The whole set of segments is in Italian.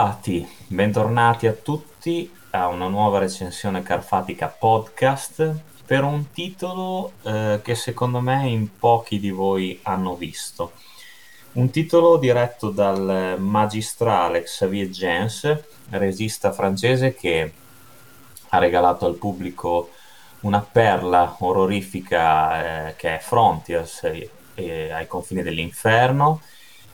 Bentrovati, bentornati a tutti a una nuova recensione Carfatica podcast per un titolo eh, che secondo me in pochi di voi hanno visto. Un titolo diretto dal magistrale Xavier Gens, regista francese che ha regalato al pubblico una perla orrorifica eh, che è Frontiers eh, ai confini dell'inferno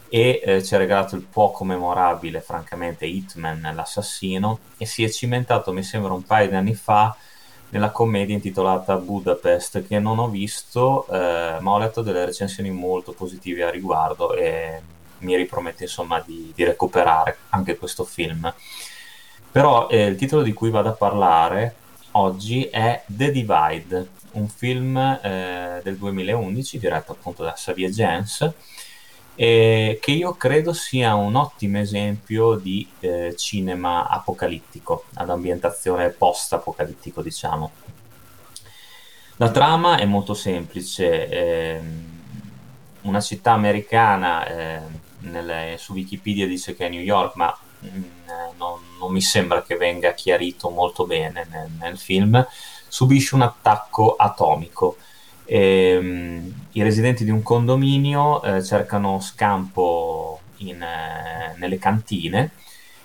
e eh, ci ha regalato il poco memorabile, francamente, Hitman, l'assassino, e si è cimentato, mi sembra, un paio di anni fa nella commedia intitolata Budapest, che non ho visto, eh, ma ho letto delle recensioni molto positive a riguardo e mi ripromette insomma di, di recuperare anche questo film. Però eh, il titolo di cui vado a parlare oggi è The Divide, un film eh, del 2011 diretto appunto da Xavier Gens eh, che io credo sia un ottimo esempio di eh, cinema apocalittico, ad ambientazione post-apocalittico, diciamo. La trama è molto semplice, eh, una città americana, ehm, nelle, su Wikipedia dice che è New York, ma mh, mm, non, non, mi sembra che venga chiarito molto bene nel, nel film, subisce un attacco atomico Ehm, I residenti di un condominio eh, cercano scampo in, eh, nelle cantine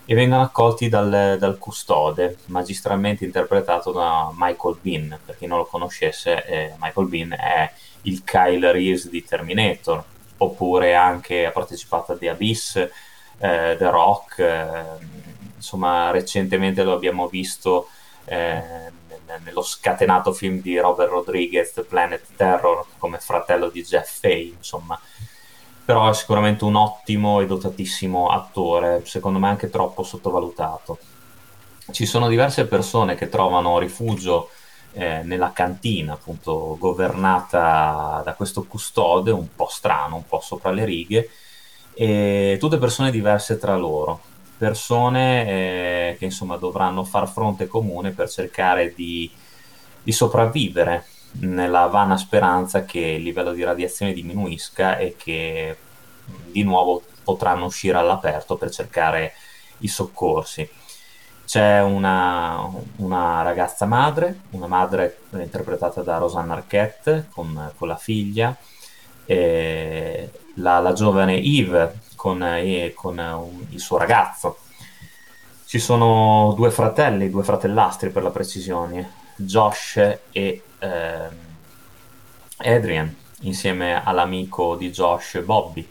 e vengono accolti dal, dal, custode, magistralmente interpretato da Michael Bean. Per chi non lo conoscesse, eh, Michael Bean è il Kyle Reese di Terminator, oppure anche ha partecipato a The Abyss, eh, The Rock, eh, insomma recentemente lo abbiamo visto eh, nello scatenato film di Robert Rodriguez, Planet Terror, come fratello di Jeff Fay, insomma. Però è sicuramente un ottimo e dotatissimo attore, secondo me anche troppo sottovalutato. Ci sono diverse persone che trovano rifugio eh, nella cantina, appunto, governata da questo custode un po' strano, un po' sopra le righe, e tutte persone diverse tra loro persone eh, che insomma dovranno far fronte comune per cercare di, di sopravvivere nella vana speranza che il livello di radiazione diminuisca e che di nuovo potranno uscire all'aperto per cercare i soccorsi. C'è una, una ragazza madre, una madre interpretata da Rosanna Arquette con, con la figlia, la, la, giovane Eve con, con un, il suo ragazzo. Ci sono due fratelli, due fratellastri per la precisione, Josh e eh, Adrian, insieme all'amico di Josh, Bobby.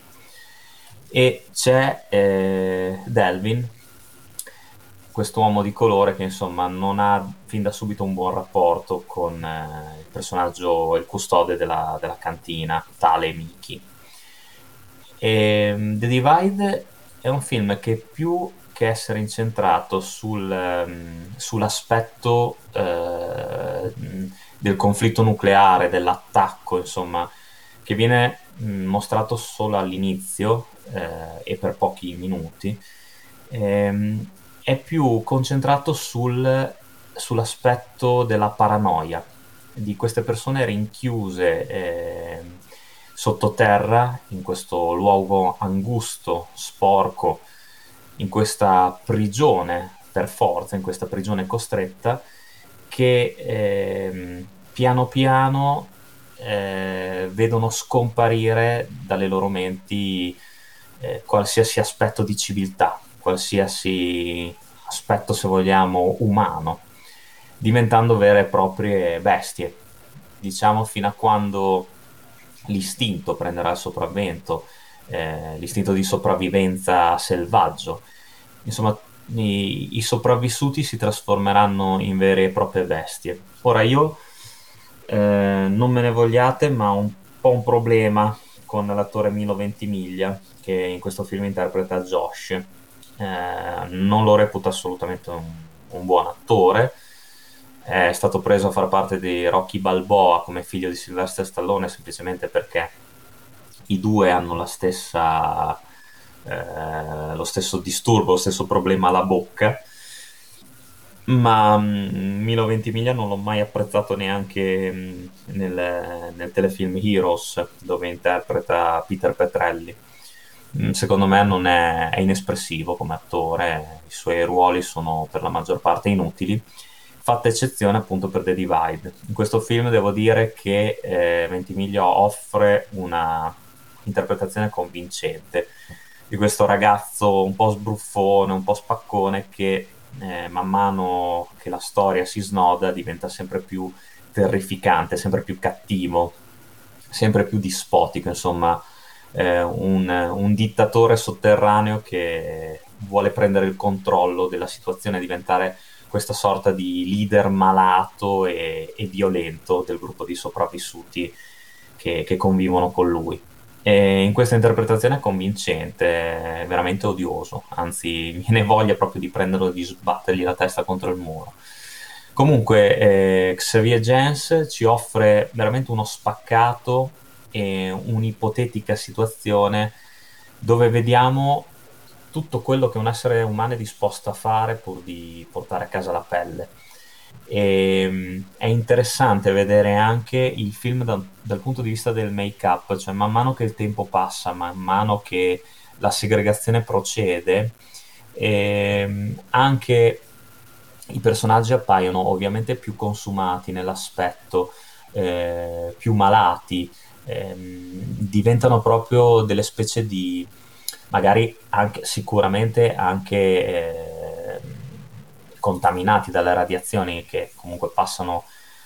E c'è eh, Delvin, quest'uomo di colore che insomma non ha fin da subito un buon rapporto con eh, il personaggio, il custode della, della cantina, tale Miki. Ehm, The Divide è un film che più che essere incentrato sul, um, sull'aspetto uh, del conflitto nucleare, dell'attacco, insomma, che viene mostrato solo all'inizio uh, e per pochi minuti, ehm, è più concentrato sul, sull'aspetto della paranoia di queste persone rinchiuse. Eh, sottoterra, in questo luogo angusto, sporco, in questa prigione per forza, in questa prigione costretta, che eh, piano piano eh, vedono scomparire dalle loro menti eh, qualsiasi aspetto di civiltà, qualsiasi aspetto, se vogliamo, umano, diventando vere e proprie bestie. Diciamo fino a quando l'istinto prenderà il sopravvento, eh, l'istinto di sopravvivenza selvaggio. Insomma, i, i, sopravvissuti si trasformeranno in vere e proprie bestie. Ora io eh, non me ne vogliate, ma ho un po' un problema con l'attore Milo Ventimiglia che in questo film interpreta Josh. Eh, non lo reputo assolutamente un, un buon attore è stato preso a far parte di Rocky Balboa come figlio di Sylvester Stallone semplicemente perché i due hanno la stessa, eh, lo stesso disturbo, lo stesso problema alla bocca. Ma mm, Milo Ventimiglia non l'ho mai apprezzato neanche mm, nel, nel telefilm Heroes, dove interpreta Peter Petrelli. mm, secondo me non è, è inespressivo come attore, i suoi ruoli sono per la maggior parte inutili, fatta eccezione appunto per The Divide. In questo film devo dire che eh, Ventimiglia offre una interpretazione convincente di questo ragazzo un po' sbruffone, un po' spaccone che eh, man mano che la storia si snoda diventa sempre più terrificante, sempre più cattivo, sempre più dispotico, insomma, eh, un, un, dittatore sotterraneo che vuole prendere il controllo della situazione, diventare questa sorta di leader malato e, e violento del gruppo di sopravvissuti che, che convivono con lui. E in questa interpretazione è convincente, è veramente odioso, anzi viene voglia proprio di prenderlo e di sbattergli la testa contro il muro. Comunque eh, Xavier Jens ci offre veramente uno spaccato e un'ipotetica situazione dove vediamo tutto quello che un essere umano è disposto a fare pur di portare a casa la pelle. E, ehm, è interessante vedere anche il film da, dal punto di vista del make-up, cioè man mano che il tempo passa, man mano che la segregazione procede, ehm, anche i personaggi appaiono ovviamente più consumati nell'aspetto, eh, più malati, ehm, diventano proprio delle specie di, magari anche, sicuramente anche... Eh, contaminati dalle radiazioni che comunque passano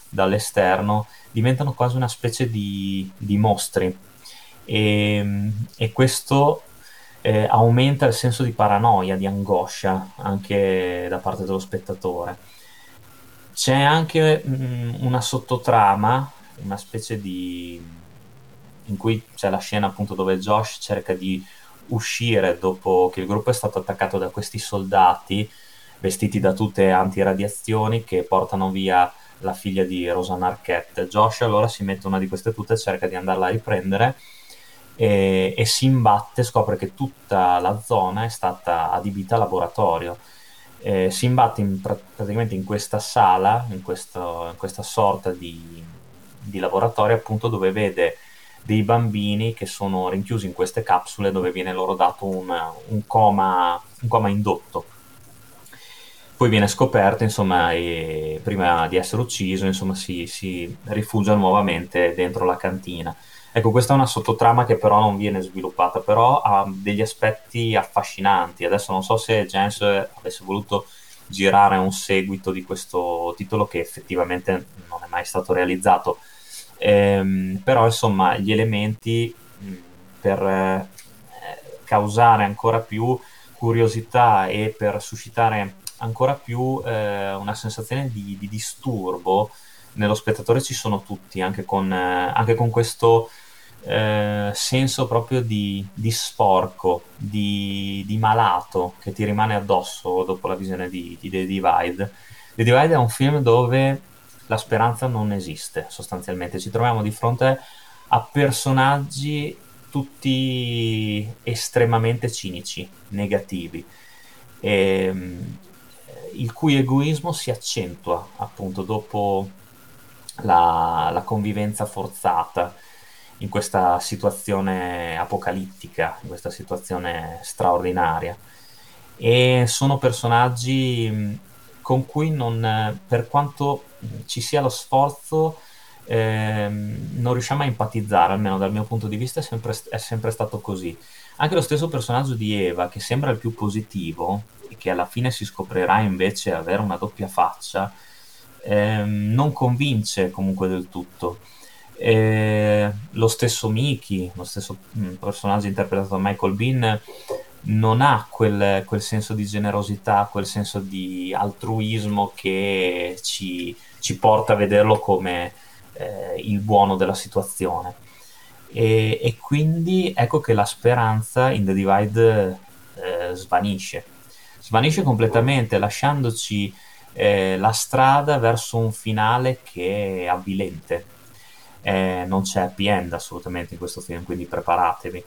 dall'esterno, diventano quasi una specie di, di mostri e, e questo eh, aumenta il senso di paranoia, di angoscia anche da parte dello spettatore. C'è anche mh, mm, una sottotrama, una specie di... in cui c'è la scena appunto dove Josh cerca di uscire dopo che il gruppo è stato attaccato da questi soldati vestiti da tutte antiradiazioni che portano via la figlia di Rosanna Arquette. Josh allora si mette una di queste tute e cerca di andarla a riprendere e, e, si imbatte, scopre che tutta la zona è stata adibita a laboratorio. Eh, si imbatte in, praticamente in questa sala, in, questo, in questa sorta di, di, laboratorio appunto dove vede dei bambini che sono rinchiusi in queste capsule dove viene loro dato un, un, coma, un coma indotto poi viene scoperto, insomma, e prima di essere ucciso, insomma, si, si, rifugia nuovamente dentro la cantina. Ecco, questa è una sottotrama che però non viene sviluppata, però ha degli aspetti affascinanti. Adesso non so se James avesse voluto girare un seguito di questo titolo che effettivamente non è mai stato realizzato, ehm, però insomma gli elementi mh, per eh, causare ancora più curiosità e per suscitare ancora più eh, una sensazione di, di, disturbo nello spettatore ci sono tutti, anche con, eh, anche con questo eh, senso proprio di, di sporco, di, di, malato che ti rimane addosso dopo la visione di, The Divide. The Divide è un film dove la speranza non esiste sostanzialmente, ci troviamo di fronte a personaggi tutti estremamente cinici, negativi. E, ehm, il cui egoismo si accentua appunto dopo la, la convivenza forzata in questa situazione apocalittica, in questa situazione straordinaria. E sono personaggi con cui non, per quanto ci sia lo sforzo, eh, non riusciamo a empatizzare, almeno dal mio punto di vista è sempre, è sempre stato così. Anche lo stesso personaggio di Eva, che sembra il più positivo, e che alla fine si scoprirà invece avere una doppia faccia, ehm, non convince comunque del tutto. E lo stesso Mickey, lo stesso mm, personaggio interpretato da Michael Bean, non ha quel, quel, senso di generosità, quel senso di altruismo che ci, ci porta a vederlo come eh, il buono della situazione. E, e, quindi ecco che la speranza in The Divide eh, svanisce svanisce completamente lasciandoci eh, la strada verso un finale che è avvilente. Eh, non c'è happy end assolutamente in questo film, quindi preparatevi.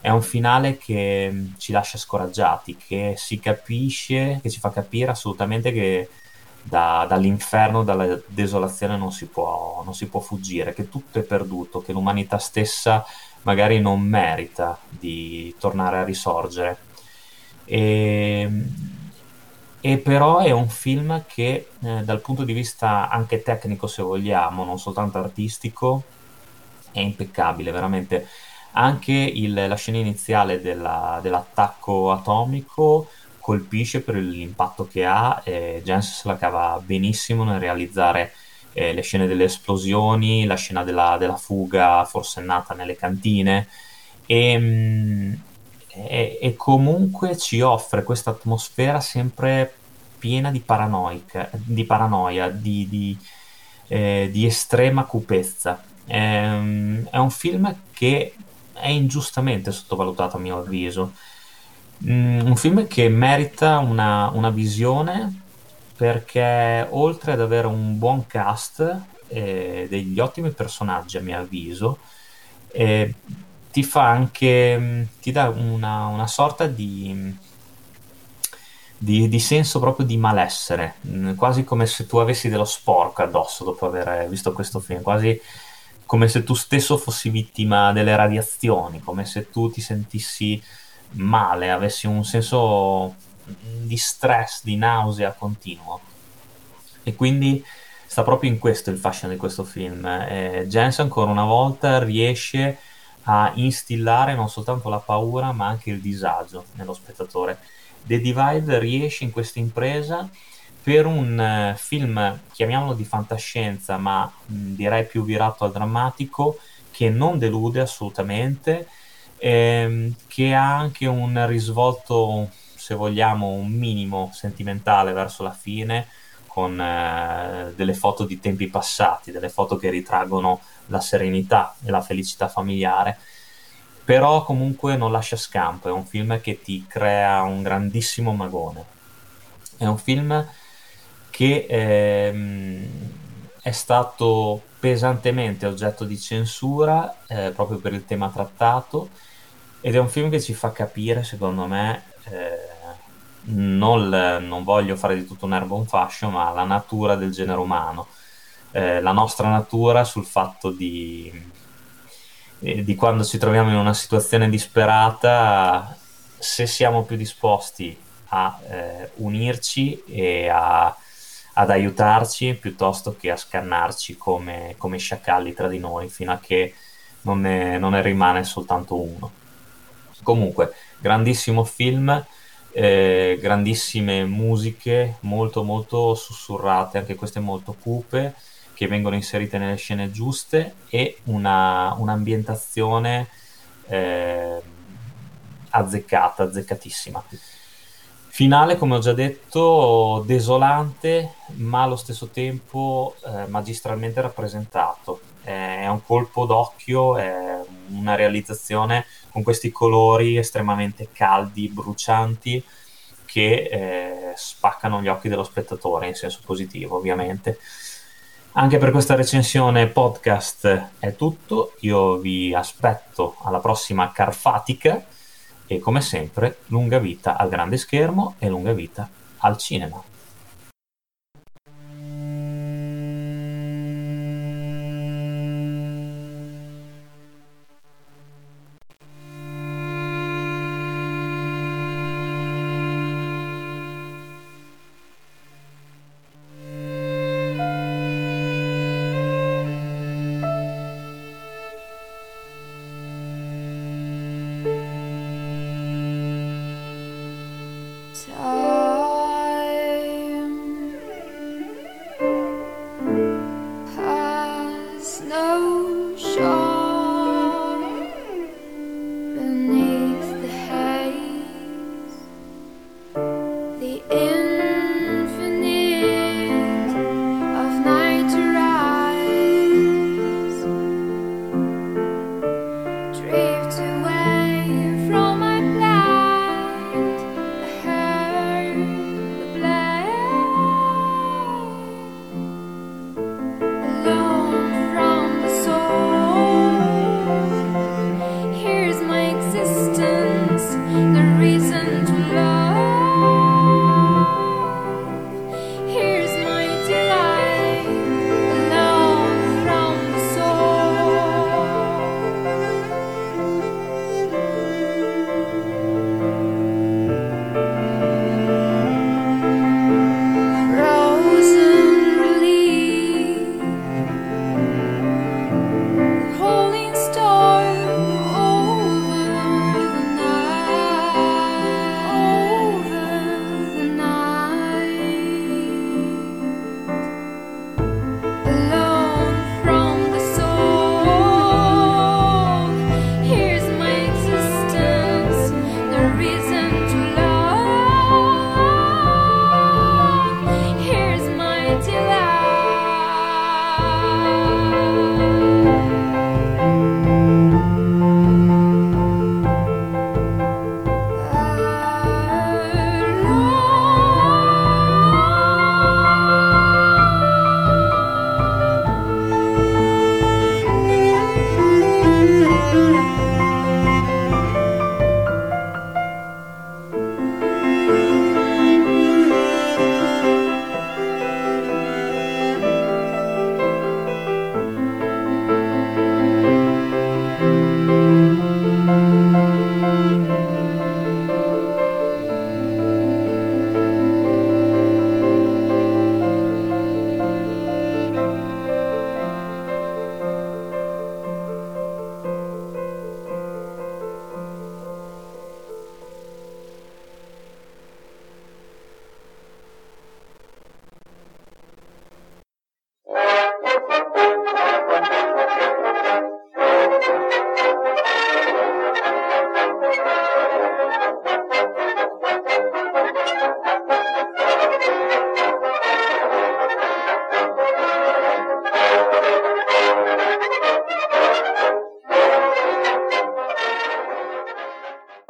È un finale che mm, ci lascia scoraggiati, che si capisce, che ci fa capire assolutamente che da, dall'inferno, dalla desolazione non si, può, non si può fuggire, che tutto è perduto, che l'umanità stessa magari non merita di tornare a risorgere. E, e però è un film che eh, dal punto di vista anche tecnico, se vogliamo, non soltanto artistico, è impeccabile, veramente. Anche il, la scena iniziale della, dell'attacco atomico colpisce per l'impatto che ha e Jens se la cava benissimo nel realizzare eh, le scene delle esplosioni, la scena della, della fuga forsennata nelle cantine e, mm, e, e, comunque ci offre questa atmosfera sempre piena di, di paranoia, di, di, eh, di estrema cupezza. È, è un film che è ingiustamente sottovalutato a mio avviso. Mm, un film che merita una, una, visione perché oltre ad avere un buon cast e degli ottimi personaggi a mio avviso, eh, ti fa anche, mm, ti dà una, una sorta di, di, di, senso proprio di malessere, mm, quasi come se tu avessi dello sporco addosso dopo aver visto questo film, quasi come se tu stesso fossi vittima delle radiazioni, come se tu ti sentissi male, avessi un senso di stress, di nausea continuo. E quindi sta proprio in questo il fascino di questo film. Eh, Jensen ancora una volta riesce a instillare non soltanto la paura ma anche il disagio nello spettatore. The Divide riesce in questa impresa per un uh, film, chiamiamolo di fantascienza, ma mh, direi più virato al drammatico, che non delude assolutamente ehm, che ha anche un risvolto, se vogliamo, un minimo sentimentale verso la fine, con eh, delle foto di tempi passati, delle foto che ritraggono la serenità e la felicità familiare. Però comunque non lascia scampo, è un film che ti crea un grandissimo magone. È un film che ehm, è stato pesantemente oggetto di censura eh, proprio per il tema trattato ed è un film che ci fa capire, secondo me, eh, non, non, voglio fare di tutto un erbo un fascio, ma la natura del genere umano, eh, la nostra natura sul fatto di, eh, di quando ci troviamo in una situazione disperata, se siamo più disposti a eh, unirci e a, ad aiutarci piuttosto che a scannarci come, come sciacalli tra di noi fino a che non ne, non ne rimane soltanto uno. Comunque, grandissimo film, eh, grandissime musiche, molto molto sussurrate, anche queste molto cupe, che vengono inserite nelle scene giuste e una, un'ambientazione eh, azzeccata, azzeccatissima. Finale, come ho già detto, desolante, ma allo stesso tempo eh, magistralmente rappresentato. è un colpo d'occhio, è una realizzazione con questi colori estremamente caldi, brucianti, che eh, spaccano gli occhi dello spettatore in senso positivo, ovviamente. Anche per questa recensione podcast è tutto, io vi aspetto alla prossima Carfatica e come sempre lunga vita al grande schermo e lunga vita al cinema. In